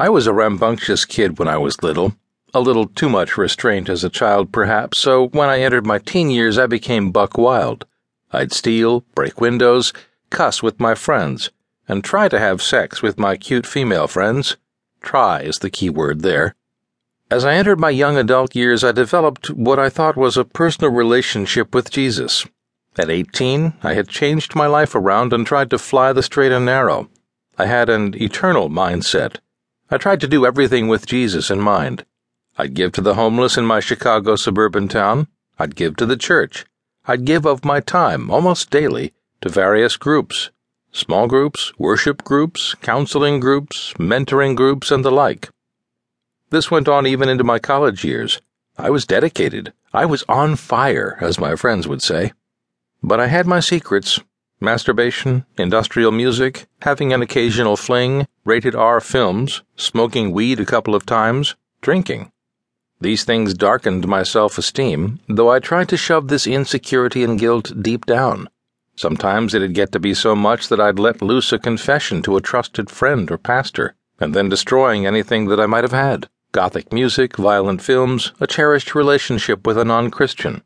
I was a rambunctious kid when I was little, a little too much restraint as a child, perhaps, so when I entered my teen years, I became buck wild. I'd steal, break windows, cuss with my friends, and try to have sex with my cute female friends. Try is the key word there. As I entered my young adult years, I developed what I thought was a personal relationship with Jesus. At 18, I had changed my life around and tried to fly the straight and narrow. I had an eternal mindset I tried to do everything with Jesus in mind. I'd give to the homeless in my Chicago suburban town. I'd give to the church. I'd give of my time, almost daily, to various groups small groups, worship groups, counseling groups, mentoring groups, and the like. This went on even into my college years. I was dedicated. I was on fire, as my friends would say. But I had my secrets masturbation, industrial music, having an occasional fling, rated R films, smoking weed a couple of times, drinking. These things darkened my self esteem, though I tried to shove this insecurity and guilt deep down. Sometimes it'd get to be so much that I'd let loose a confession to a trusted friend or pastor, and then destroying anything that I might have had gothic music, violent films, a cherished relationship with a non Christian.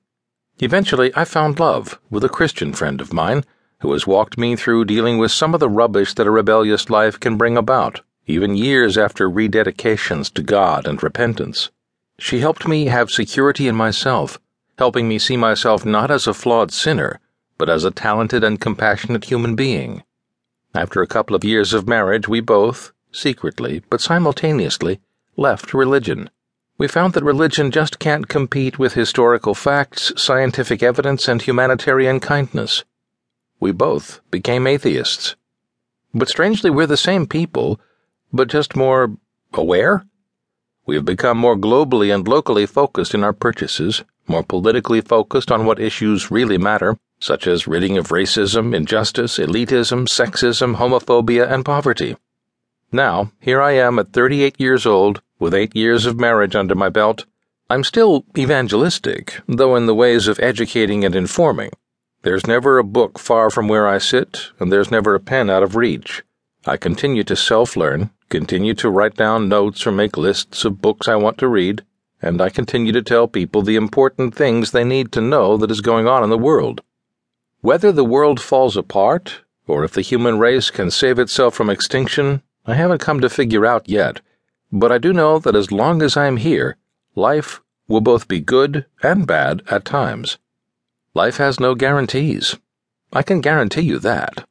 Eventually, I found love with a Christian friend of mine who has walked me through dealing with some of the rubbish that a rebellious life can bring about, even years after rededications to God and repentance. She helped me have security in myself, helping me see myself not as a flawed sinner, but as a talented and compassionate human being. After a couple of years of marriage, we both, secretly but simultaneously, left religion. We found that religion just can't compete with historical facts, scientific evidence, and humanitarian kindness we both became atheists. But strangely, we're the same people, but just more aware? We have become more globally and locally focused in our purchases, more politically focused on what issues really matter, such as ridding of racism, injustice, elitism, sexism, homophobia, and poverty. Now, here I am at 38 years old, with eight years of marriage under my belt. I'm still evangelistic, though in the ways of educating and informing. There's never a book far from where I sit, and there's never a pen out of reach. I continue to self learn, continue to write down notes or make lists of books I want to read, and I continue to tell people the important things they need to know that is going on in the world. Whether the world falls apart, or if the human race can save itself from extinction, I haven't come to figure out yet, but I do know that as long as I'm here, life will both be good and bad at times. Life has no guarantees. I can guarantee you that.